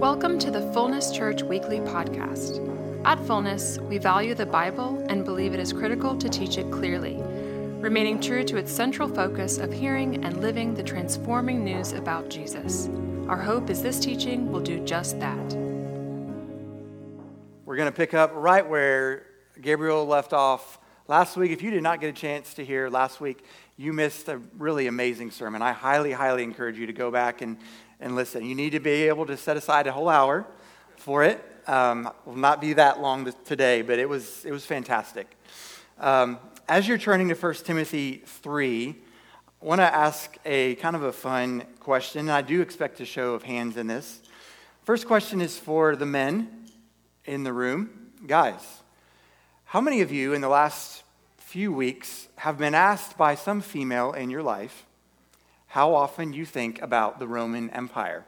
Welcome to the Fullness Church Weekly Podcast. At Fullness, we value the Bible and believe it is critical to teach it clearly, remaining true to its central focus of hearing and living the transforming news about Jesus. Our hope is this teaching will do just that. We're going to pick up right where Gabriel left off last week. If you did not get a chance to hear last week, you missed a really amazing sermon. I highly, highly encourage you to go back and and listen. You need to be able to set aside a whole hour for it. Um, will not be that long today, but it was, it was fantastic. Um, as you're turning to 1 Timothy 3, I want to ask a kind of a fun question, and I do expect a show of hands in this. First question is for the men in the room. Guys, how many of you in the last few weeks have been asked by some female in your life how often you think about the Roman Empire.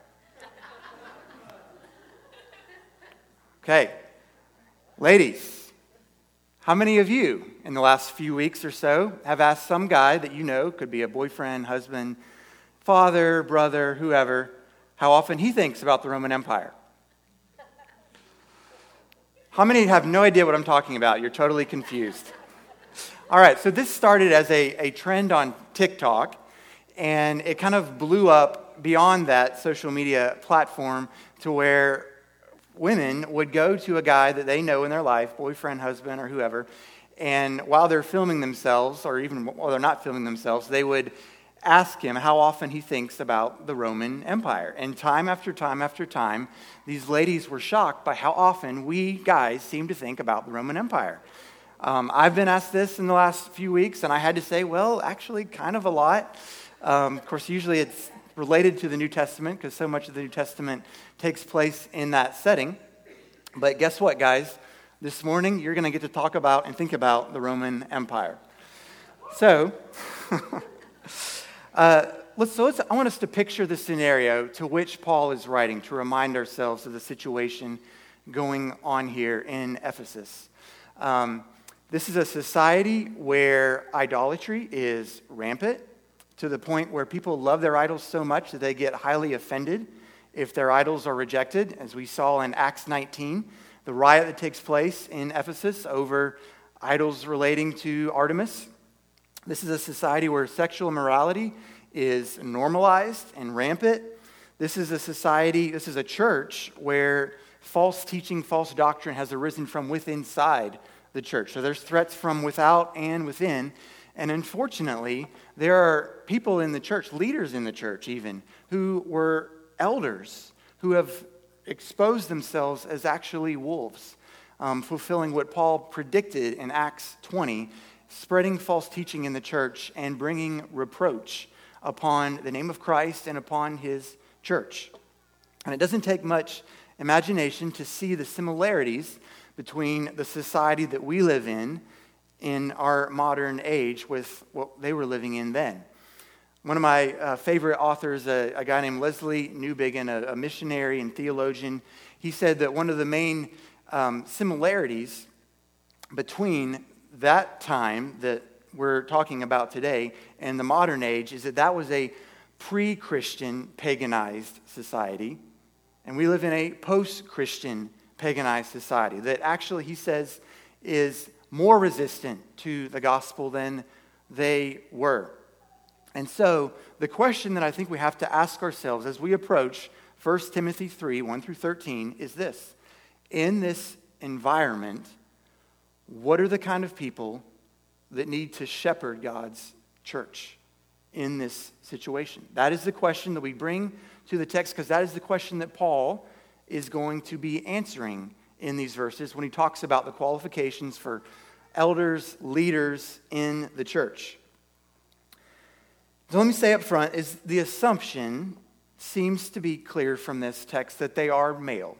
Okay, ladies, how many of you in the last few weeks or so have asked some guy that you know, could be a boyfriend, husband, father, brother, whoever, how often he thinks about the Roman Empire? How many have no idea what I'm talking about? You're totally confused. All right, so this started as a, a trend on TikTok and it kind of blew up beyond that social media platform to where women would go to a guy that they know in their life, boyfriend, husband, or whoever, and while they're filming themselves, or even while they're not filming themselves, they would ask him how often he thinks about the Roman Empire. And time after time after time, these ladies were shocked by how often we guys seem to think about the Roman Empire. Um, I've been asked this in the last few weeks, and I had to say, well, actually, kind of a lot. Um, of course, usually it's related to the New Testament because so much of the New Testament takes place in that setting. But guess what, guys? This morning, you're going to get to talk about and think about the Roman Empire. So, uh, let's, so let's, I want us to picture the scenario to which Paul is writing to remind ourselves of the situation going on here in Ephesus. Um, this is a society where idolatry is rampant to the point where people love their idols so much that they get highly offended if their idols are rejected, as we saw in Acts 19, the riot that takes place in Ephesus over idols relating to Artemis. This is a society where sexual immorality is normalized and rampant. This is a society, this is a church where false teaching, false doctrine has arisen from within inside the church. So there's threats from without and within. And unfortunately, there are people in the church, leaders in the church even, who were elders who have exposed themselves as actually wolves, um, fulfilling what Paul predicted in Acts 20, spreading false teaching in the church and bringing reproach upon the name of Christ and upon his church. And it doesn't take much imagination to see the similarities between the society that we live in in our modern age with what they were living in then. One of my uh, favorite authors, a, a, guy named Lesslie Newbigin, a, a, missionary and theologian, he said that one of the main um, similarities between that time that we're talking about today and the modern age is that that was a pre Christian paganized society, and we live in a post Christian paganized society that actually, he says, is more resistant to the gospel than they were. And so, the question that I think we have to ask ourselves as we approach 1 Timothy 3 1 through 13 is this In this environment, what are the kind of people that need to shepherd God's church in this situation? That is the question that we bring to the text because that is the question that Paul is going to be answering in these verses when he talks about the qualifications for elders, leaders in the church. So let me say up front is the assumption seems to be clear from this text that they are male.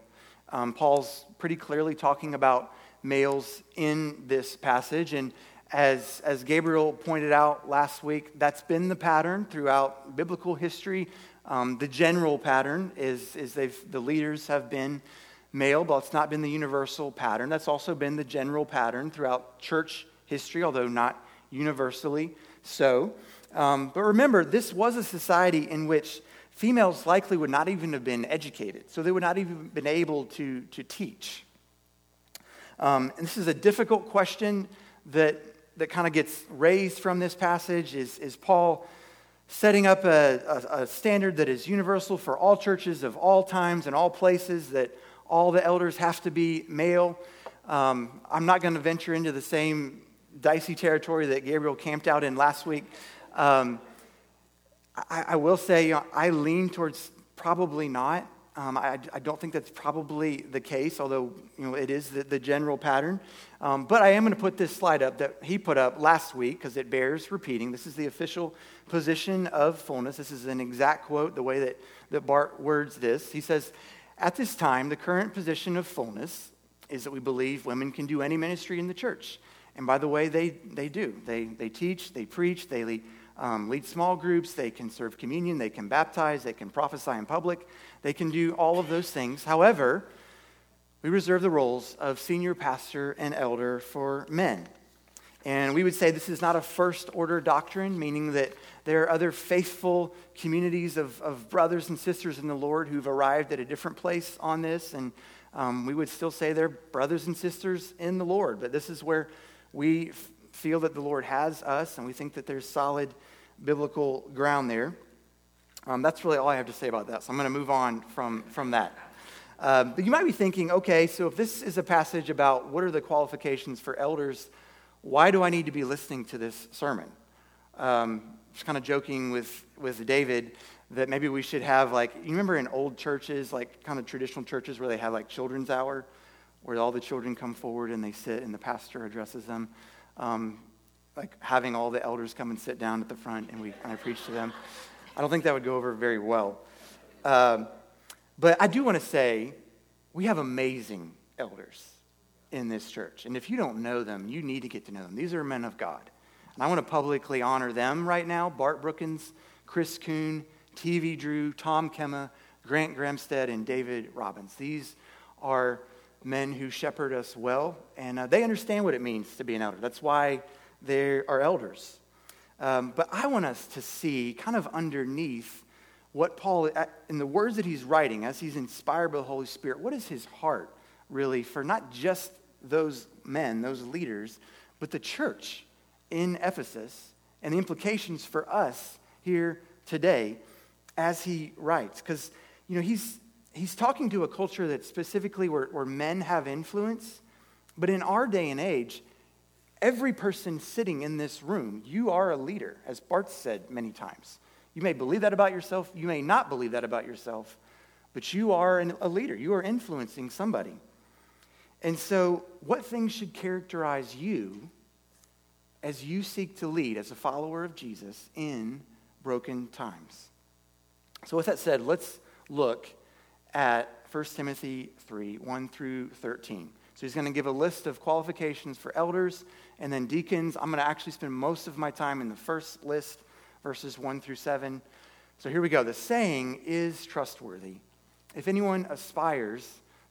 Um, Paul's pretty clearly talking about males in this passage, and as, as Gabriel pointed out last week, that's been the pattern throughout biblical history. Um, the general pattern is, is they the leaders have been male, but it's not been the universal pattern. That's also been the general pattern throughout church history, although not universally so. Um, but remember, this was a society in which females likely would not even have been educated, so they would not even been able to, to teach. Um, and this is a difficult question that, that kind of gets raised from this passage. Is, is Paul setting up a, a, a standard that is universal for all churches of all times and all places, that all the elders have to be male? Um, I'm not going to venture into the same dicey territory that Gabriel camped out in last week. Um, I, I, will say, you know, I lean towards probably not. Um, I, I, don't think that's probably the case, although you know, it is the, the general pattern. Um, but I am going to put this slide up that he put up last week because it bears repeating. This is the official position of fullness. This is an exact quote, the way that, that Bart words this. He says, At this time, the current position of fullness is that we believe women can do any ministry in the church. And by the way, they, they do. They, they teach, they preach, they lead um, lead small groups, they can serve communion, they can baptize, they can prophesy in public, they can do all of those things. However, we reserve the roles of senior pastor and elder for men. And we would say this is not a first order doctrine, meaning that there are other faithful communities of, of brothers and sisters in the Lord who've arrived at a different place on this. And um, we would still say they're brothers and sisters in the Lord. But this is where we feel that the Lord has us, and we think that there's solid biblical ground there. Um, that's really all I have to say about that. So I'm going to move on from, from that. Uh, but you might be thinking, okay, so if this is a passage about what are the qualifications for elders, why do I need to be listening to this sermon? Um, just kind of joking with, with David that maybe we should have like, you remember in old churches, like kind of traditional churches where they have like children's hour, where all the children come forward and they sit and the pastor addresses them um, like having all the elders come and sit down at the front and we kind of preach to them. I don't think that would go over very well. Um, but I do want to say we have amazing elders in this church. And if you don't know them, you need to get to know them. These are men of God. And I want to publicly honor them right now Bart Brookins, Chris Kuhn, TV Drew, Tom Kemma, Grant Gramstead, and David Robbins. These are men who shepherd us well, and uh, they understand what it means to be an elder. That's why they are elders. Um, but I want us to see kind of underneath what Paul, uh, in the words that he's writing, as he's inspired by the Holy Spirit, what is his heart really for not just those men, those leaders, but the church in Ephesus and the implications for us here today as he writes. Because, you know, he's he's talking to a culture that specifically where, where men have influence. But in our day and age, every person sitting in this room, you are a leader, as Bart said many times. You may believe that about yourself, you may not believe that about yourself, but you are an, a leader. You are influencing somebody. And so, what things should characterize you as you seek to lead as a follower of Jesus in broken times? So, with that said, let's look at 1 Timothy 3 1 through 13. So he's going to give a list of qualifications for elders and then deacons. I'm going to actually spend most of my time in the first list, verses 1 through 7. So here we go. The saying is trustworthy. If anyone aspires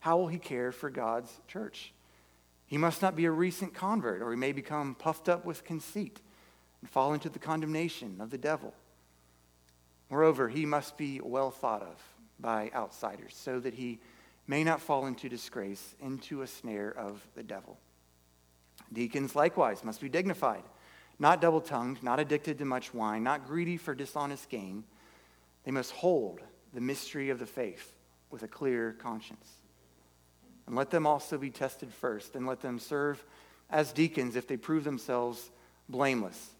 how will he care for God's church? He must not be a recent convert, or he may become puffed up with conceit and fall into the condemnation of the devil. Moreover, he must be well thought of by outsiders, so that he may not fall into disgrace, into a snare of the devil. Deacons likewise must be dignified, not double tongued, not addicted to much wine, not greedy for dishonest gain. They must hold the mystery of the faith with a clear conscience. And let them also be tested first, and let them serve as deacons if they prove themselves blameless.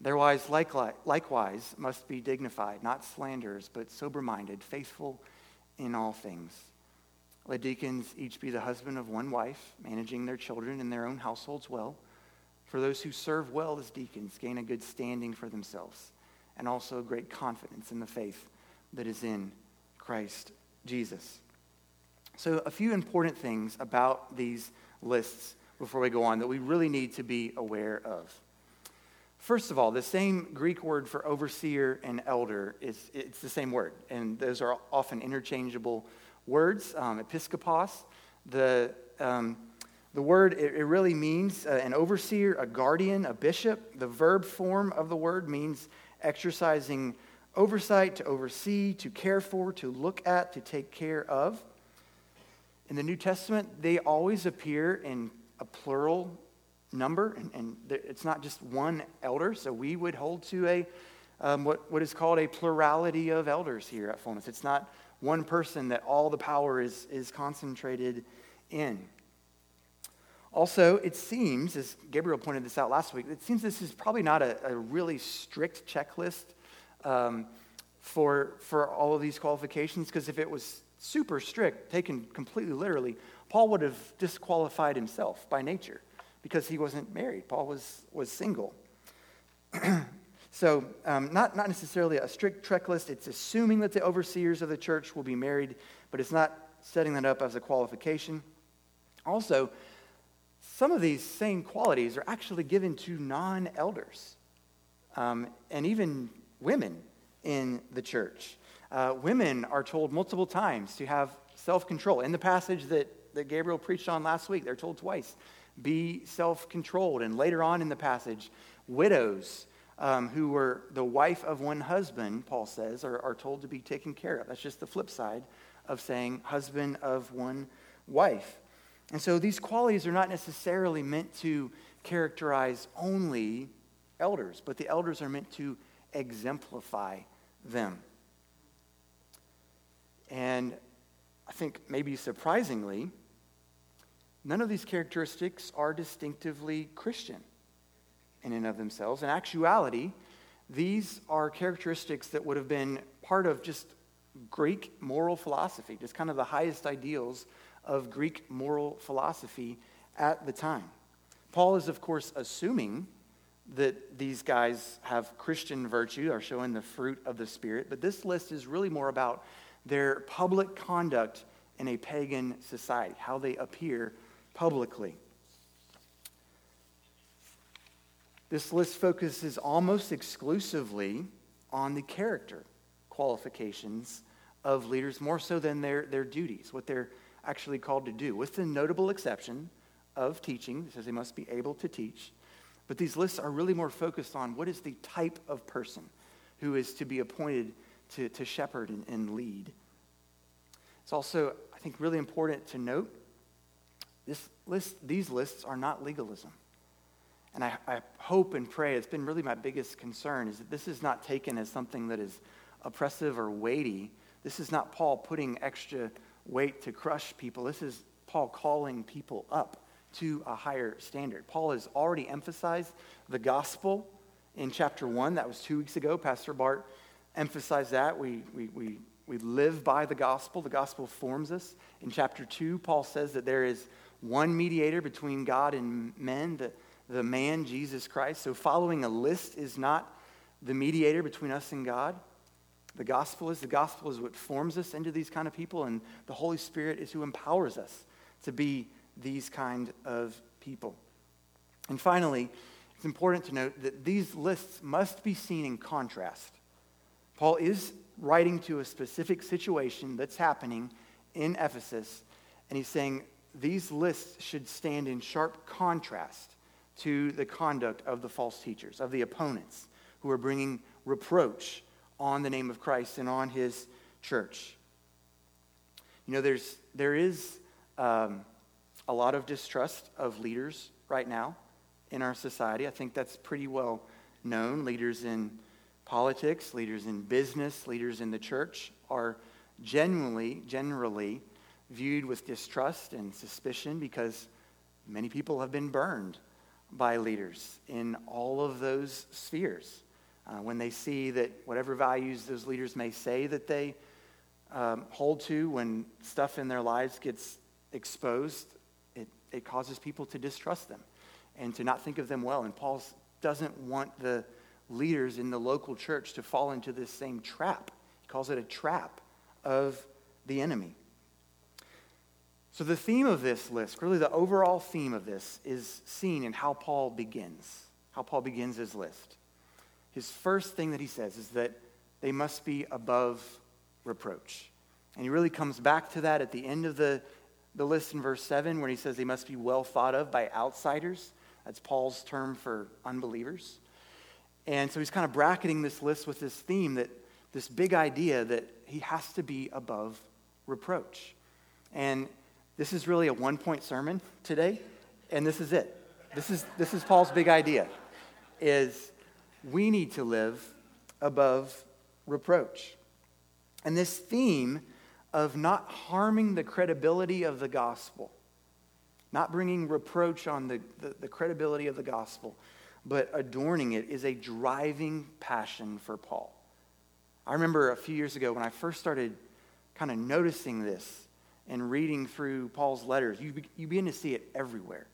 Their wives likewise must be dignified, not slanderers, but sober minded, faithful in all things. Let deacons each be the husband of one wife, managing their children and their own households well. For those who serve well as deacons gain a good standing for themselves, and also great confidence in the faith that is in Christ Jesus. So, a few important things about these lists before we go on that we really need to be aware of. First of all, the same Greek word for overseer and elder is it's the same word, and those are often interchangeable words. Um, episkopos, the um, the word it, it really means uh, an overseer, a guardian, a bishop. The verb form of the word means exercising oversight, to oversee, to care for, to look at, to take care of. In the New Testament, they always appear in a plural number, and, and it's not just one elder. So we would hold to a um, what, what is called a plurality of elders here at Fullness. It's not one person that all the power is, is concentrated in. Also, it seems, as Gabriel pointed this out last week, it seems this is probably not a, a really strict checklist um, for, for all of these qualifications, because if it was super strict, taken completely literally, Paul would have disqualified himself by nature because he wasn't married. Paul was, was single. so, um, not, not necessarily a strict checklist. It's assuming that the overseers of the church will be married, but it's not setting that up as a qualification. Also, some of these same qualities are actually given to non elders um, and even women in the church. Uh, women are told multiple times to have self control. In the passage that that Gabriel preached on last week. They're told twice be self controlled. And later on in the passage, widows um, who were the wife of one husband, Paul says, are, are told to be taken care of. That's just the flip side of saying husband of one wife. And so these qualities are not necessarily meant to characterize only elders, but the elders are meant to exemplify them. And I think maybe surprisingly, None of these characteristics are distinctively Christian in and of themselves. In actuality, these are characteristics that would have been part of just Greek moral philosophy, just kind of the highest ideals of Greek moral philosophy at the time. Paul is, of course, assuming that these guys have Christian virtue, are showing the fruit of the Spirit, but this list is really more about their public conduct in a pagan society, how they appear publicly. This list focuses almost exclusively on the character qualifications of leaders, more so than their, their duties, what they're actually called to do, with the notable exception of teaching. It says they must be able to teach. But these lists are really more focused on what is the type of person who is to be appointed to, to shepherd and, and lead. It's also, think, really important to note this list, these lists are not legalism. And I, I, hope and pray, it's been really my biggest concern, is that this is not taken as something that is oppressive or weighty. This is not Paul putting extra weight to crush people. This is Paul calling people up to a higher standard. Paul has already emphasized the gospel in chapter one. That was two weeks ago. Pastor Bart emphasized that. We, we, we, we live by the gospel, the gospel forms us. In chapter two, Paul says that there is one mediator between God and men, the, the man, Jesus Christ. So following a list is not the mediator between us and God. The gospel is. The gospel is what forms us into these kind of people, and the Holy Spirit is who empowers us to be these kind of people. And finally, it's important to note that these lists must be seen in contrast. Paul is writing to a specific situation that's happening in Ephesus, and he's saying these lists should stand in sharp contrast to the conduct of the false teachers, of the opponents who are bringing reproach on the name of Christ and on his church. You know, there's, there is um, a lot of distrust of leaders right now in our society. I think that's pretty well known. Leaders in politics, leaders in business, leaders in the church are genuinely, generally viewed with distrust and suspicion because many people have been burned by leaders in all of those spheres. Uh, when they see that whatever values those leaders may say that they um, hold to, when stuff in their lives gets exposed, it, it causes people to distrust them and to not think of them well. And Paul doesn't want the leaders in the local church to fall into this same trap. He calls it a trap of the enemy. So, the theme of this list, really the overall theme of this, is seen in how Paul begins, how Paul begins his list. His first thing that he says is that they must be above reproach. And he really comes back to that at the end of the, the list in verse 7, where he says they must be well thought of by outsiders. That's Paul's term for unbelievers. And so he's kind of bracketing this list with this theme that this big idea that he has to be above reproach. And this is really a one point sermon today, and this is it. This is, this is Paul's big idea is we need to live above reproach. And this theme of not harming the credibility of the gospel, not bringing reproach on the, the, the, credibility of the gospel, but adorning it is a driving passion for Paul. I remember a few years ago when I first started kind of noticing this and reading through Paul's letters, you, you begin to see it everywhere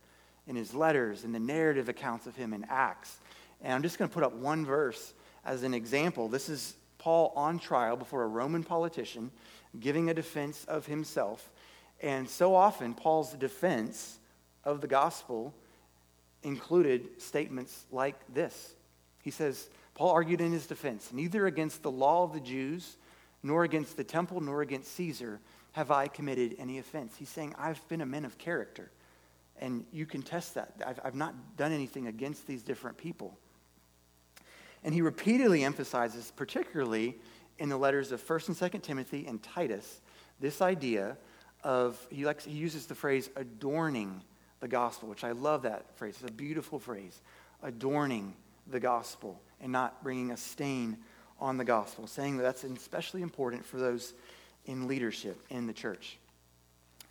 in his letters and the narrative accounts of him in Acts. And I'm just going to put up one verse as an example. This is Paul on trial before a Roman politician giving a defense of himself. And so often, Paul's defense of the gospel included statements like this. He says, Paul argued in his defense, neither against the law of the Jews, nor against the temple, nor against Caesar have I committed any offense. He's saying, I've been a man of character. And you can test that. I've, I've not done anything against these different people. And he repeatedly emphasizes, particularly in the letters of 1st and 2nd Timothy and Titus, this idea of, he, likes, he uses the phrase adorning the gospel, which I love that phrase. It's a beautiful phrase. Adorning the gospel and not bringing a stain on the gospel, saying that that's especially important for those in leadership in the church.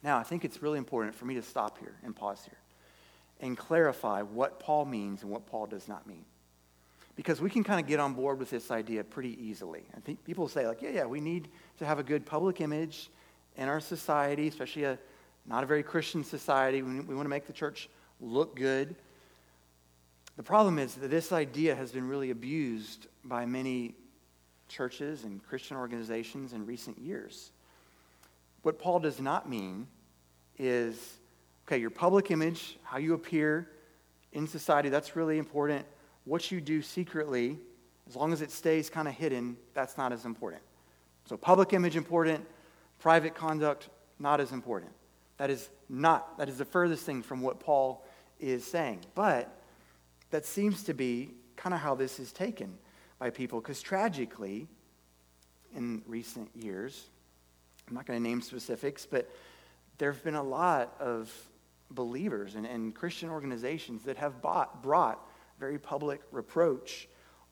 Now, I think it's really important for me to stop here and pause here and clarify what Paul means and what Paul does not mean because we can kind of get on board with this idea pretty easily. I think people say, like, yeah, yeah, we need to have a good public image in our society, especially a not a very Christian society. We, we want to make the church look good. The problem is that this idea has been really abused by many churches and Christian organizations in recent years. What Paul does not mean is okay, your public image, how you appear in society, that's really important what you do secretly, as long as it stays kind of hidden, that's not as important. So, public image important, private conduct not as important. That is not, that is the furthest thing from what Paul is saying. But that seems to be kind of how this is taken by people, because tragically, in recent years, I'm not going to name specifics, but there have been a lot of believers and, and Christian organizations that have bought, brought very public reproach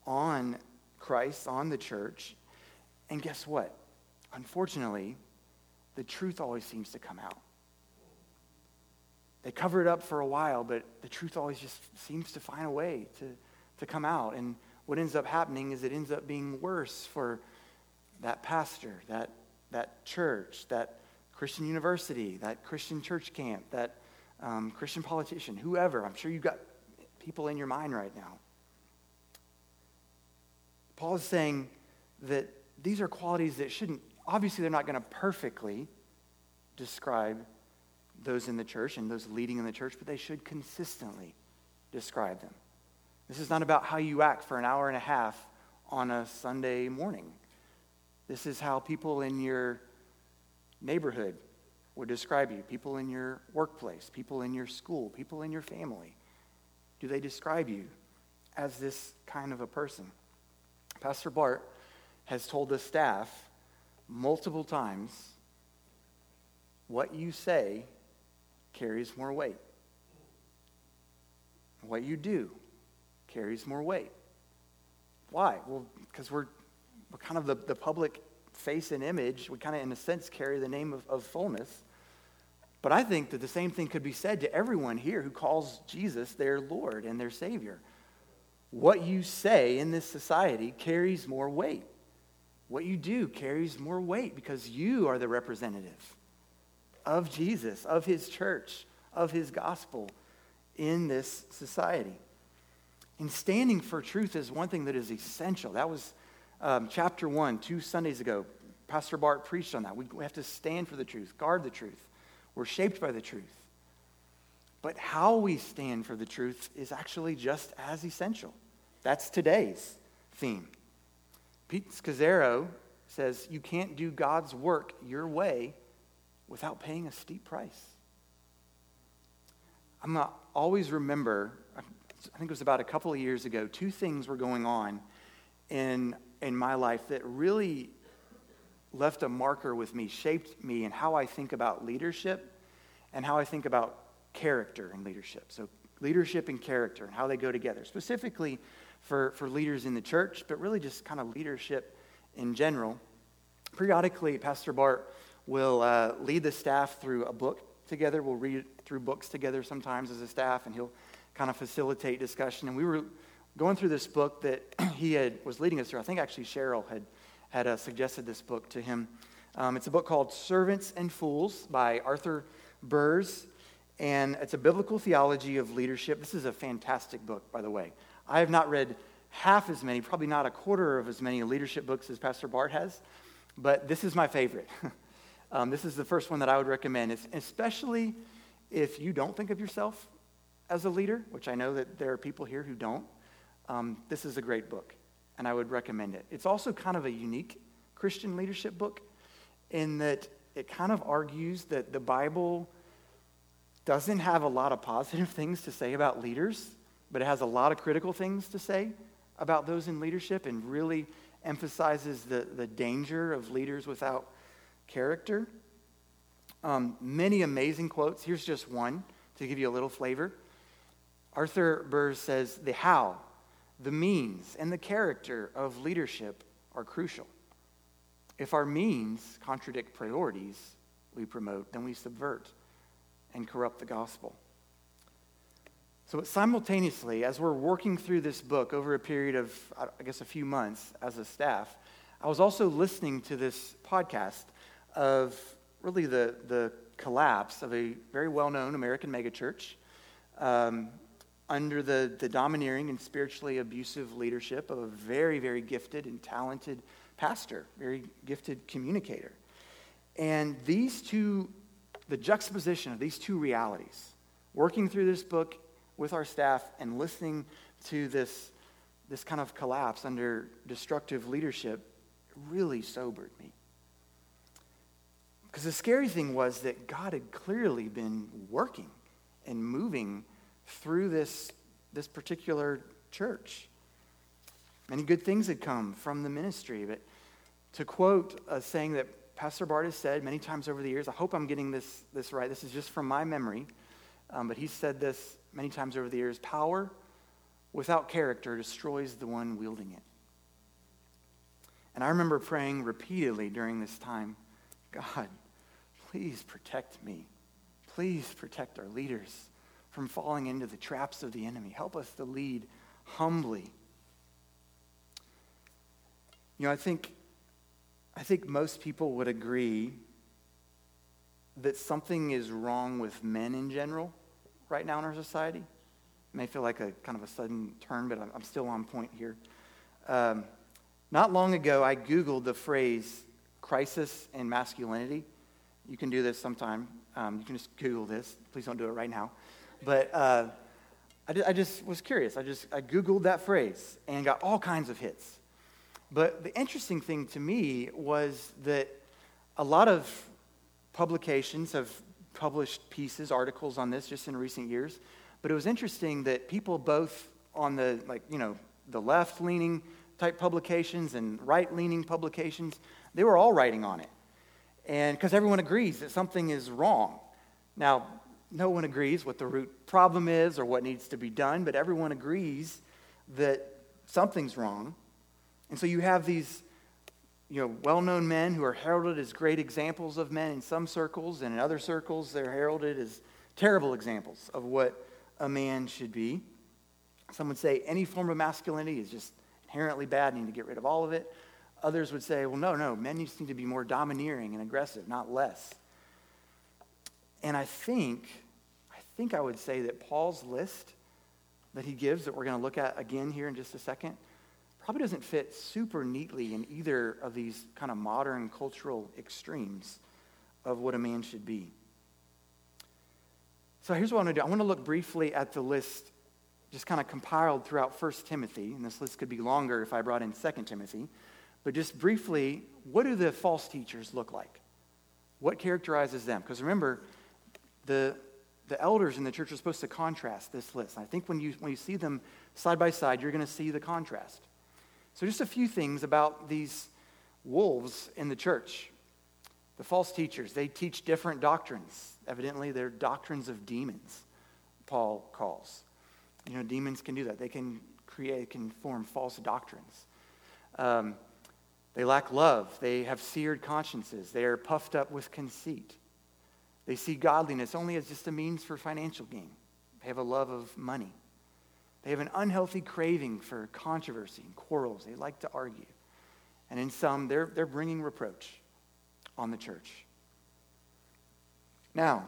on Christ, on the church. And guess what? Unfortunately, the truth always seems to come out. They cover it up for a while, but the truth always just seems to find a way to, to come out. And what ends up happening is it ends up being worse for that pastor, that, that church, that Christian university, that Christian church camp, that um, Christian politician, whoever. I'm sure you've got people in your mind right now. Paul is saying that these are qualities that shouldn't, obviously, they're not going to perfectly describe those in the church and those leading in the church, but they should consistently describe them. This is not about how you act for an hour and a half on a Sunday morning. This is how people in your neighborhood would describe you, people in your workplace, people in your school, people in your family do they describe you as this kind of a person? Pastor Bart has told the staff multiple times what you say carries more weight. What you do carries more weight. Why? Well, because we're, we're kind of the, the public face and image. We kind of, in a sense, carry the name of, of fullness. But I think that the same thing could be said to everyone here who calls Jesus their Lord and their Savior. What you say in this society carries more weight. What you do carries more weight because you are the representative of Jesus, of his church, of his gospel in this society. And standing for truth is one thing that is essential. That was um, chapter one, two Sundays ago. Pastor Bart preached on that. We, we have to stand for the truth, guard the truth. We're shaped by the truth. But how we stand for the truth is actually just as essential. That's today's theme. Pete Scazzero says you can't do God's work your way without paying a steep price. I'm to always remember, I think it was about a couple of years ago, two things were going on in, in my life that really left a marker with me, shaped me, and how I think about leadership and how I think about character and leadership. So, leadership and character and how they go together, specifically for, for leaders in the church, but really just kind of leadership in general. Periodically, Pastor Bart will uh, lead the staff through a book together. We'll read through books together sometimes as a staff, and he'll kind of facilitate discussion. And we were going through this book that he had was leading us through. I think actually Cheryl had had uh, suggested this book to him. Um, it's a book called Servants and Fools by Arthur Boers, and it's a biblical theology of leadership. This is a fantastic book, by the way. I have not read half as many, probably not a quarter of as many leadership books as Pastor Bart has, but this is my favorite. um, this is the first one that I would recommend, it's especially if you don't think of yourself as a leader, which I know that there are people here who don't. Um, this is a great book, and I would recommend it. It's also kind of a unique Christian leadership book in that it kind of argues that the Bible doesn't have a lot of positive things to say about leaders, but it has a lot of critical things to say about those in leadership and really emphasizes the, the danger of leaders without character. Um, many amazing quotes. Here's just one to give you a little flavor. Arthur Boers says, The how, the means, and the character of leadership are crucial. If our means contradict priorities we promote, then we subvert and corrupt the gospel. So, simultaneously, as we're working through this book over a period of, I guess, a few months as a staff, I was also listening to this podcast of really the, the collapse of a very well known American megachurch um, under the, the domineering and spiritually abusive leadership of a very, very gifted and talented pastor, very gifted communicator. And these two, the juxtaposition of these two realities, working through this book with our staff and listening to this, this kind of collapse under destructive leadership really sobered me. Because the scary thing was that God had clearly been working and moving through this, this particular church. Many good things had come from the ministry. But to quote a saying that Pastor Bart has said many times over the years, I hope I'm getting this, this right. This is just from my memory. Um, but he said this many times over the years power without character destroys the one wielding it. And I remember praying repeatedly during this time God, please protect me. Please protect our leaders from falling into the traps of the enemy. Help us to lead humbly. You know, I think, I think most people would agree that something is wrong with men in general right now in our society. It may feel like a kind of a sudden turn, but I'm still on point here. Um, not long ago, I Googled the phrase crisis and masculinity. You can do this sometime. Um, you can just Google this. Please don't do it right now. But uh, I, I just was curious. I just I Googled that phrase and got all kinds of hits. But the interesting thing to me was that a lot of publications have published pieces, articles on this just in recent years. But it was interesting that people both on the, like, you know, the left leaning type publications and right leaning publications, they were all writing on it. And because everyone agrees that something is wrong. Now, no one agrees what the root problem is or what needs to be done, but everyone agrees that something's wrong. And so you have these you know, well-known men who are heralded as great examples of men in some circles, and in other circles they're heralded as terrible examples of what a man should be. Some would say any form of masculinity is just inherently bad, need to get rid of all of it. Others would say, well, no, no, men need to be more domineering and aggressive, not less. And I think, I think I would say that Paul's list that he gives, that we're going to look at again here in just a second, probably doesn't fit super neatly in either of these kind of modern cultural extremes of what a man should be. So here's what I want to do I want to look briefly at the list just kind of compiled throughout 1 Timothy, and this list could be longer if I brought in 2 Timothy. But just briefly, what do the false teachers look like? What characterizes them? Because remember, the, the elders in the church are supposed to contrast this list. And I think when you, when you see them side by side, you're going to see the contrast. So, just a few things about these wolves in the church. The false teachers, they teach different doctrines. Evidently, they're doctrines of demons, Paul calls. You know, demons can do that. They can create, can form false doctrines. Um, they lack love. They have seared consciences. They are puffed up with conceit. They see godliness only as just a means for financial gain. They have a love of money. They have an unhealthy craving for controversy and quarrels. They like to argue. And in some, they're, they're bringing reproach on the church. Now,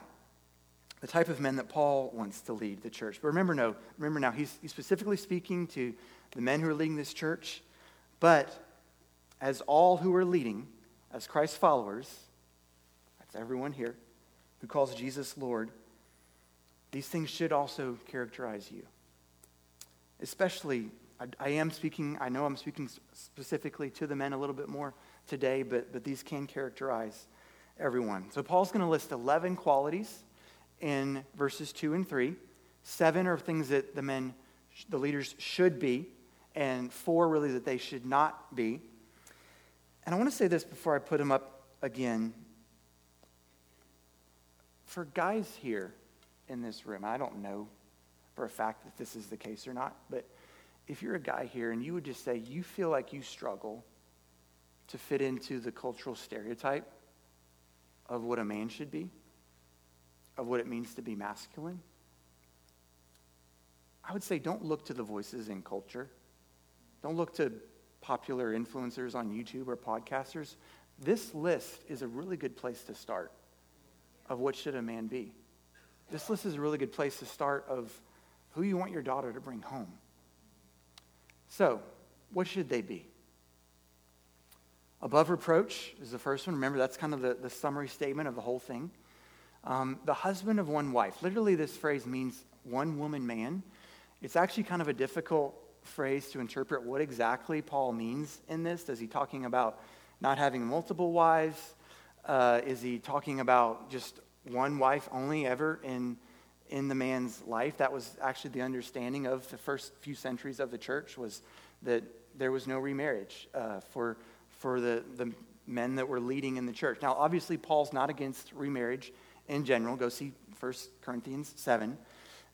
the type of men that Paul wants to lead the church. But remember, no, remember now, he's, he's specifically speaking to the men who are leading this church, but as all who are leading, as Christ's followers, that's everyone here who calls Jesus Lord, these things should also characterize you. Especially, I, I, am speaking, I know I'm speaking specifically to the men a little bit more today, but, but these can characterize everyone. So Paul's going to list 11 qualities in verses 2 and 3. Seven are things that the men, the leaders should be, and four really that they should not be. And I want to say this before I put him up again. For guys here in this room, I don't know for a fact that this is the case or not, but if you're a guy here and you would just say you feel like you struggle to fit into the cultural stereotype of what a man should be, of what it means to be masculine, I would say don't look to the voices in culture. Don't look to popular influencers on YouTube or podcasters. This list is a really good place to start of what should a man be. This list is a really good place to start of who you want your daughter to bring home. So, what should they be? Above reproach is the first one. Remember, that's kind of the, the summary statement of the whole thing. Um, the husband of one wife. Literally, this phrase means one woman man. It's actually kind of a difficult phrase to interpret what exactly Paul means in this. Is he talking about not having multiple wives? Uh, is he talking about just one wife only ever in, in the man's life? That was actually the understanding of the first few centuries of the church was that there was no remarriage uh, for, for the, the men that were leading in the church. Now, obviously, Paul's not against remarriage in general. Go see 1 Corinthians 7.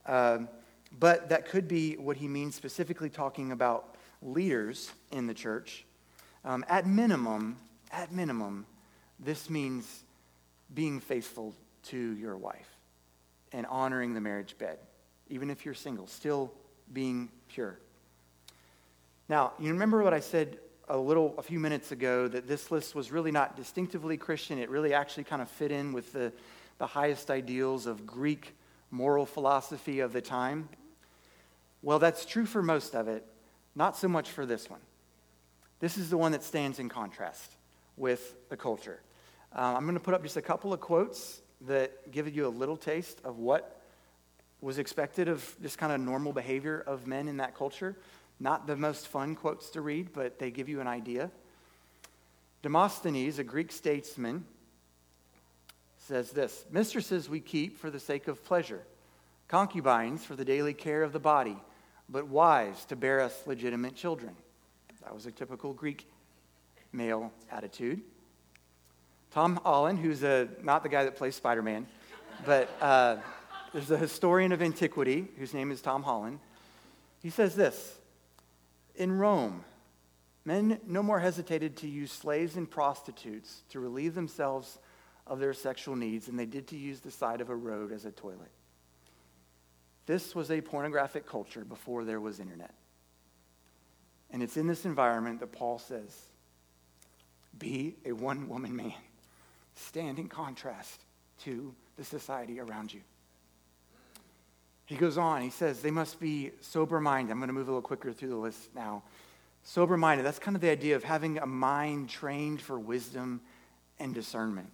Um, but that could be what he means specifically talking about leaders in the church. Um, at minimum, at minimum, this means being faithful to your wife and honoring the marriage bed, even if you're single, still being pure. Now, you remember what I said a little a few minutes ago that this list was really not distinctively Christian. It really actually kind of fit in with the, the highest ideals of Greek moral philosophy of the time. Well, that's true for most of it, not so much for this one. This is the one that stands in contrast with the culture. Uh, I'm going to put up just a couple of quotes that give you a little taste of what was expected of this kind of normal behavior of men in that culture. Not the most fun quotes to read, but they give you an idea. Demosthenes, a Greek statesman, says this Mistresses we keep for the sake of pleasure, concubines for the daily care of the body but wives to bear us legitimate children. That was a typical Greek male attitude. Tom Holland, who's a, not the guy that plays Spider Man, but uh, there's a historian of antiquity whose name is Tom Holland. He says this In Rome, men no more hesitated to use slaves and prostitutes to relieve themselves of their sexual needs than they did to use the side of a road as a toilet. This was a pornographic culture before there was internet. And it's in this environment that Paul says, be a one woman man. Stand in contrast to the society around you. He goes on, he says, they must be sober minded. I'm going to move a little quicker through the list now. Sober minded, that's kind of the idea of having a mind trained for wisdom and discernment.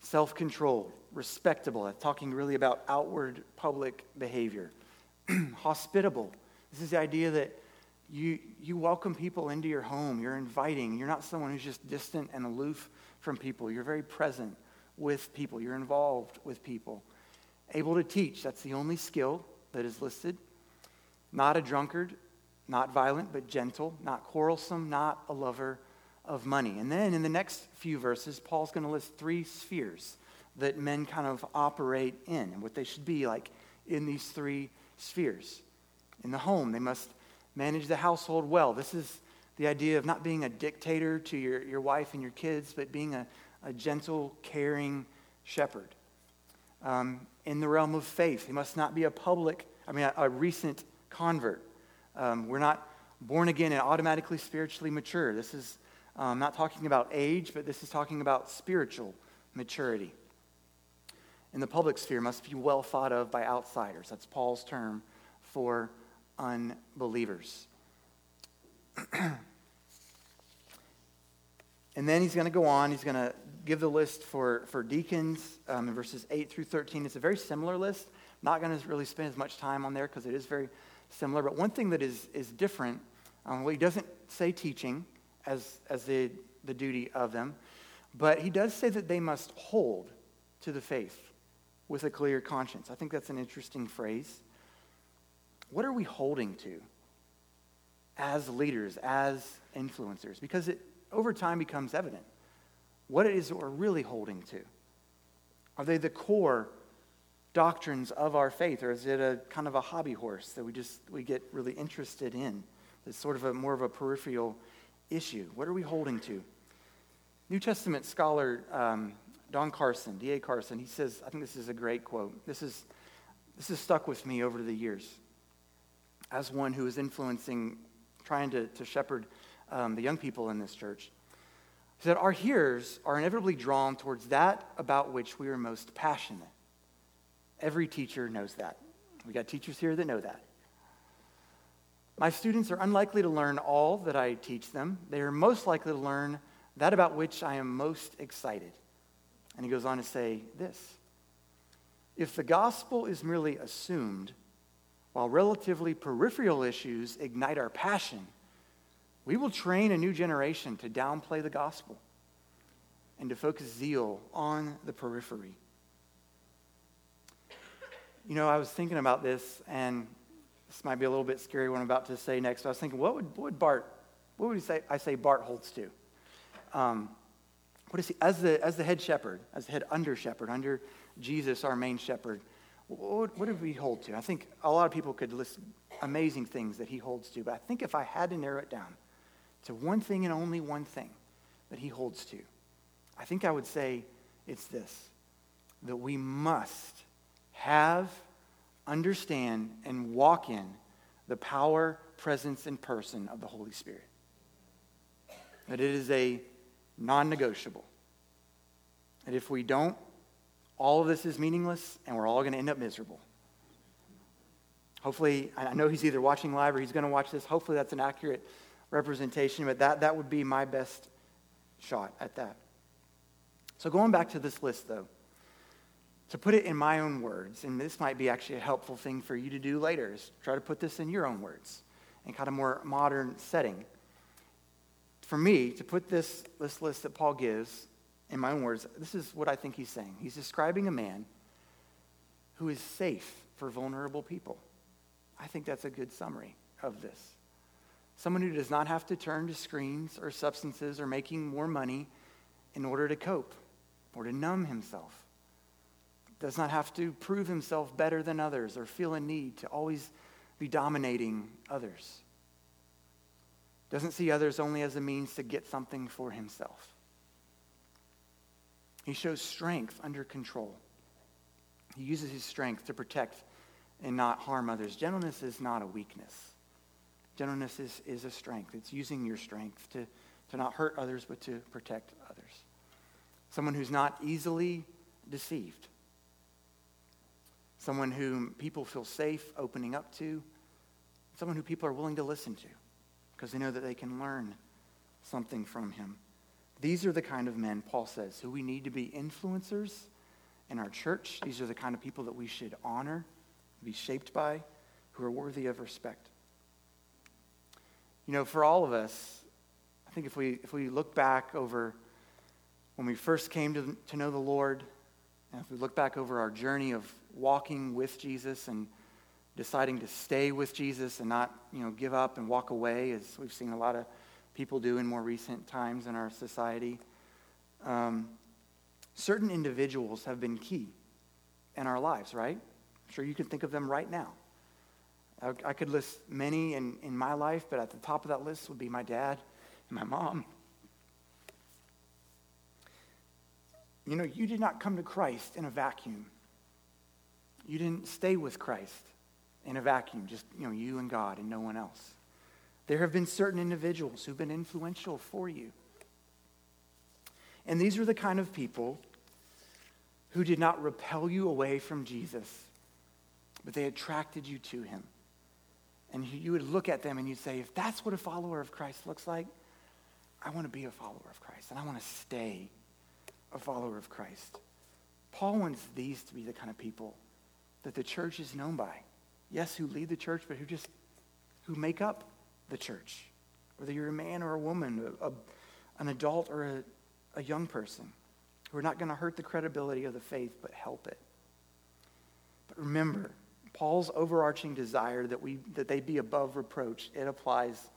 Self controlled, respectable, talking really about outward public behavior. Hospitable, this is the idea that you, you welcome people into your home, you're inviting, you're not someone who's just distant and aloof from people, you're very present with people, you're involved with people. Able to teach, that's the only skill that is listed. Not a drunkard, not violent, but gentle, not quarrelsome, not a lover of money. And then in the next few verses, Paul's going to list three spheres that men kind of operate in and what they should be like in these three spheres. In the home, they must manage the household well. This is the idea of not being a dictator to your, your wife and your kids, but being a, a gentle, caring shepherd. Um, in the realm of faith, he must not be a public, I mean, a, a recent convert. Um, we're not born again and automatically spiritually mature. This is um, not talking about age, but this is talking about spiritual maturity. In the public sphere, must be well thought of by outsiders. That's Paul's term for unbelievers. and then he's going to go on. He's going to give the list for, for deacons um, in verses 8 through 13. It's a very similar list. Not going to really spend as much time on there because it is very similar. But one thing that is, is different, um, well, he doesn't say teaching as, as the, the duty of them, but he does say that they must hold to the faith with a clear conscience. I think that's an interesting phrase. What are we holding to as leaders, as influencers? Because it over time becomes evident what it is that we're really holding to. Are they the core doctrines of our faith, or is it a kind of a hobby horse that we just we get really interested in? It's sort of a more of a peripheral issue. What are we holding to? New Testament scholar um, Don Carson, D.A. Carson, he says, I think this is a great quote. This is this has stuck with me over the years as one who is influencing, trying to, to shepherd um, the young people in this church. He said, Our hearers are inevitably drawn towards that about which we are most passionate. Every teacher knows that. We got teachers here that know that. My students are unlikely to learn all that I teach them. They are most likely to learn that about which I am most excited. And he goes on to say this If the gospel is merely assumed, while relatively peripheral issues ignite our passion, we will train a new generation to downplay the gospel and to focus zeal on the periphery. You know, I was thinking about this, and this might be a little bit scary what I'm about to say next. I was thinking, what would, what would Bart, what would he say? I say Bart holds to. Um, what is he, as the, as the head shepherd, as the head under shepherd, under Jesus, our main shepherd, what, what did we hold to? I think a lot of people could list amazing things that he holds to, but I think if I had to narrow it down to one thing and only one thing that he holds to, I think I would say it's this that we must have, understand, and walk in the power, presence, and person of the Holy Spirit. That it is a non negotiable. That if we don't, all of this is meaningless and we're all going to end up miserable. Hopefully, I know he's either watching live or he's going to watch this. Hopefully, that's an accurate representation, but that, that would be my best shot at that. So, going back to this list, though, to put it in my own words, and this might be actually a helpful thing for you to do later, is try to put this in your own words in kind of more modern setting. For me, to put this, this list that Paul gives in my own words, this is what I think he's saying. He's describing a man who is safe for vulnerable people. I think that's a good summary of this. Someone who does not have to turn to screens or substances or making more money in order to cope or to numb himself. Does not have to prove himself better than others or feel a need to always be dominating others. Doesn't see others only as a means to get something for himself. He shows strength under control. He uses his strength to protect and not harm others. Gentleness is not a weakness. Gentleness is, is a strength. It's using your strength to, to not hurt others, but to protect others. Someone who's not easily deceived. Someone whom people feel safe opening up to. Someone who people are willing to listen to, because they know that they can learn something from him. These are the kind of men, Paul says, who we need to be influencers in our church. These are the kind of people that we should honor, be shaped by, who are worthy of respect. You know, for all of us, I think if we, if we look back over when we first came to, to know the Lord, and if we look back over our journey of walking with Jesus and deciding to stay with Jesus and not, you know, give up and walk away, as we've seen a lot of people do in more recent times in our society. Um, certain individuals have been key in our lives, right? I'm sure you can think of them right now. I, I could list many in, in my life, but at the top of that list would be my dad and my mom. You know, you did not come to Christ in a vacuum. You didn't stay with Christ in a vacuum, just, you know, you and God and no one else. There have been certain individuals who've been influential for you. And these are the kind of people who did not repel you away from Jesus, but they attracted you to him. And you would look at them and you'd say, if that's what a follower of Christ looks like, I want to be a follower of Christ and I want to stay a follower of Christ. Paul wants these to be the kind of people that the church is known by. Yes, who lead the church, but who just who make up the church. Whether you're a man or a woman, a, a, an adult or a, a young person, who are not going to hurt the credibility of the faith, but help it. But remember, Paul's overarching desire that, we, that they be above reproach, it applies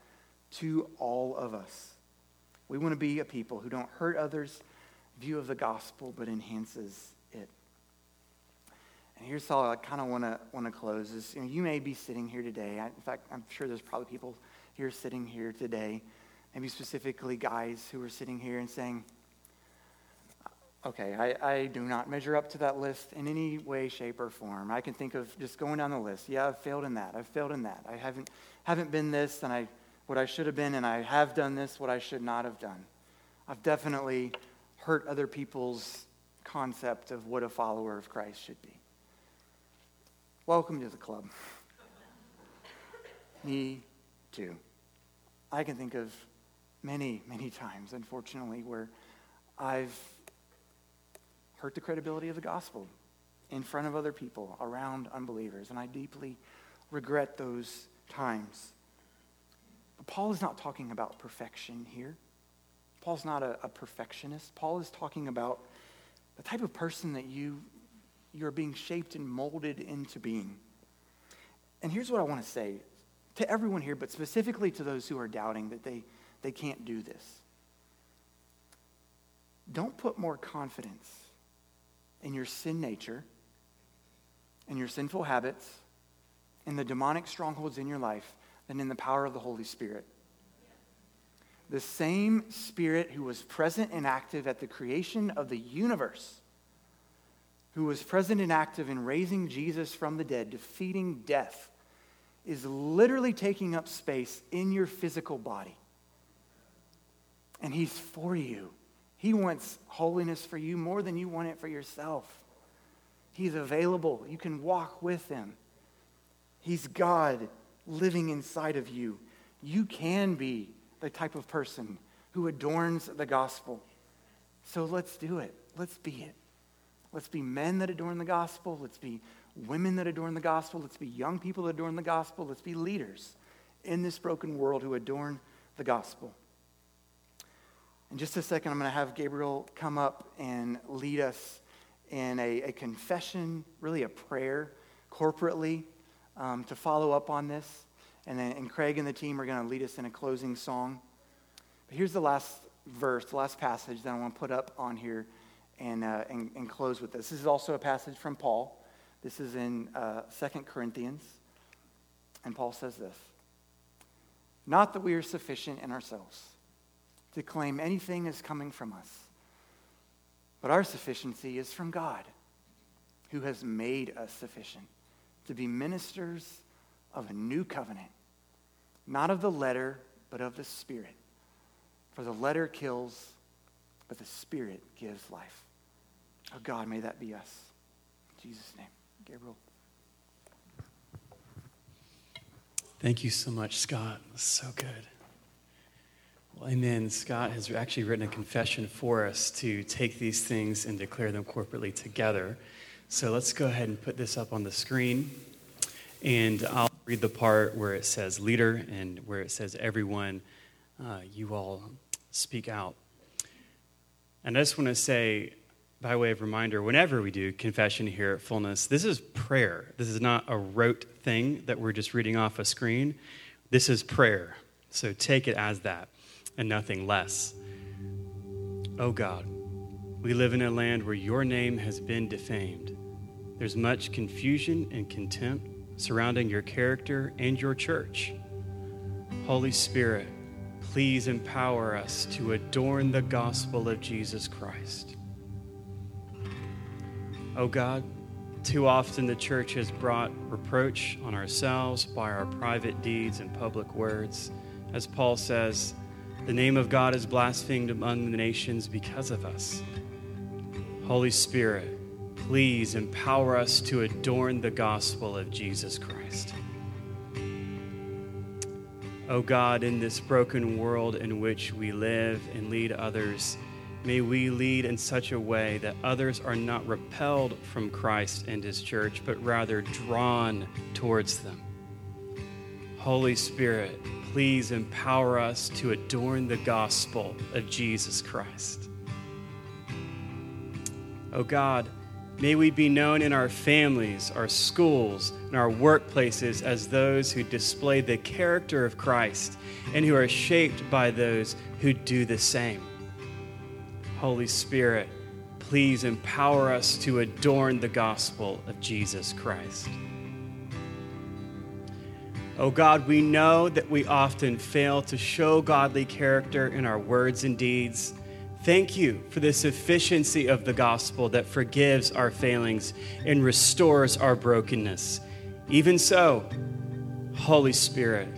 to all of us. We want to be a people who don't hurt others' view of the gospel, but enhances here's how I kind of want to want to close: is you, know, you may be sitting here today. I, in fact, I'm sure there's probably people here sitting here today, maybe specifically guys who are sitting here and saying, okay, I, I do not measure up to that list in any way, shape, or form. I can think of just going down the list. Yeah, I've failed in that. I've failed in that. I haven't, haven't been this and I, what I should have been, and I have done this, what I should not have done. I've definitely hurt other people's concept of what a follower of Christ should be. Welcome to the club. Me too. I can think of many, many times, unfortunately, where I've hurt the credibility of the gospel in front of other people, around unbelievers. And I deeply regret those times. But Paul is not talking about perfection here. Paul's not a, a perfectionist. Paul is talking about the type of person that you, you're being shaped and molded into being. And here's what I want to say to everyone here, but specifically to those who are doubting that they, they can't do this. Don't put more confidence in your sin nature, in your sinful habits, in the demonic strongholds in your life than in the power of the Holy Spirit. The same Spirit who was present and active at the creation of the universe, who was present and active in raising Jesus from the dead, defeating death, is literally taking up space in your physical body. And He's for you. He wants holiness for you more than you want it for yourself. He's available. You can walk with him. He's God living inside of you. You can be the type of person who adorns the gospel. So let's do it. Let's be it. Let's be men that adorn the gospel. Let's be women that adorn the gospel. Let's be young people that adorn the gospel. Let's be leaders in this broken world who adorn the gospel. In just a second, I'm going to have Gabriel come up and lead us in a, a confession, really a prayer, corporately, um, to follow up on this. And then and Craig and the team are going to lead us in a closing song. But here's the last verse, the last passage that I want to put up on here and, uh, and, and, close with this. This is also a passage from Paul. This is in uh, 2 Corinthians. And Paul says this Not that we are sufficient in ourselves to claim anything is coming from us. But our sufficiency is from God, who has made us sufficient to be ministers of a new covenant, not of the letter, but of the Spirit. For the letter kills, but the Spirit gives life. Oh God, may that be us. In Jesus' name. Gabriel. Thank you so much, Scott. so good. Well, amen. Scott has actually written a confession for us to take these things and declare them corporately together. So let's go ahead and put this up on the screen. And I'll read the part where it says leader and where it says everyone. Uh, you all speak out. And I just want to say, by way of reminder, whenever we do confession here at Fullness, this is prayer. This is not a rote thing that we're just reading off a screen. This is prayer. So take it as that and nothing less. Oh God, we live in a land where your name has been defamed. There's much confusion and contempt surrounding your character and your church. Holy Spirit, please empower us to adorn the gospel of Jesus Christ. Oh God, too often the church has brought reproach on ourselves by our private deeds and public words. As Paul says, the name of God is blasphemed among the nations because of us. Holy Spirit, please empower us to adorn the gospel of Jesus Christ. O oh God, in this broken world in which we live and lead others, may we lead in such a way that others are not repelled from Christ and his church, but rather drawn towards them. Holy Spirit, please empower us to adorn the gospel of Jesus Christ. Oh God, May we be known in our families, our schools, and our workplaces as those who display the character of Christ and who are shaped by those who do the same. Holy Spirit, please empower us to adorn the gospel of Jesus Christ. Oh God, we know that we often fail to show godly character in our words and deeds Thank you for the sufficiency of the gospel that forgives our failings and restores our brokenness. Even so, Holy Spirit,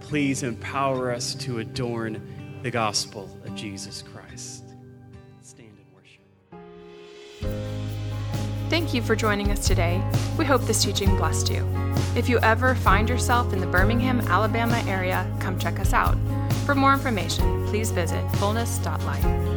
please empower us to adorn the gospel of Jesus Christ. Thank you for joining us today. We hope this teaching blessed you. If you ever find yourself in the Birmingham, Alabama area, come check us out. For more information, please visit fullness.life.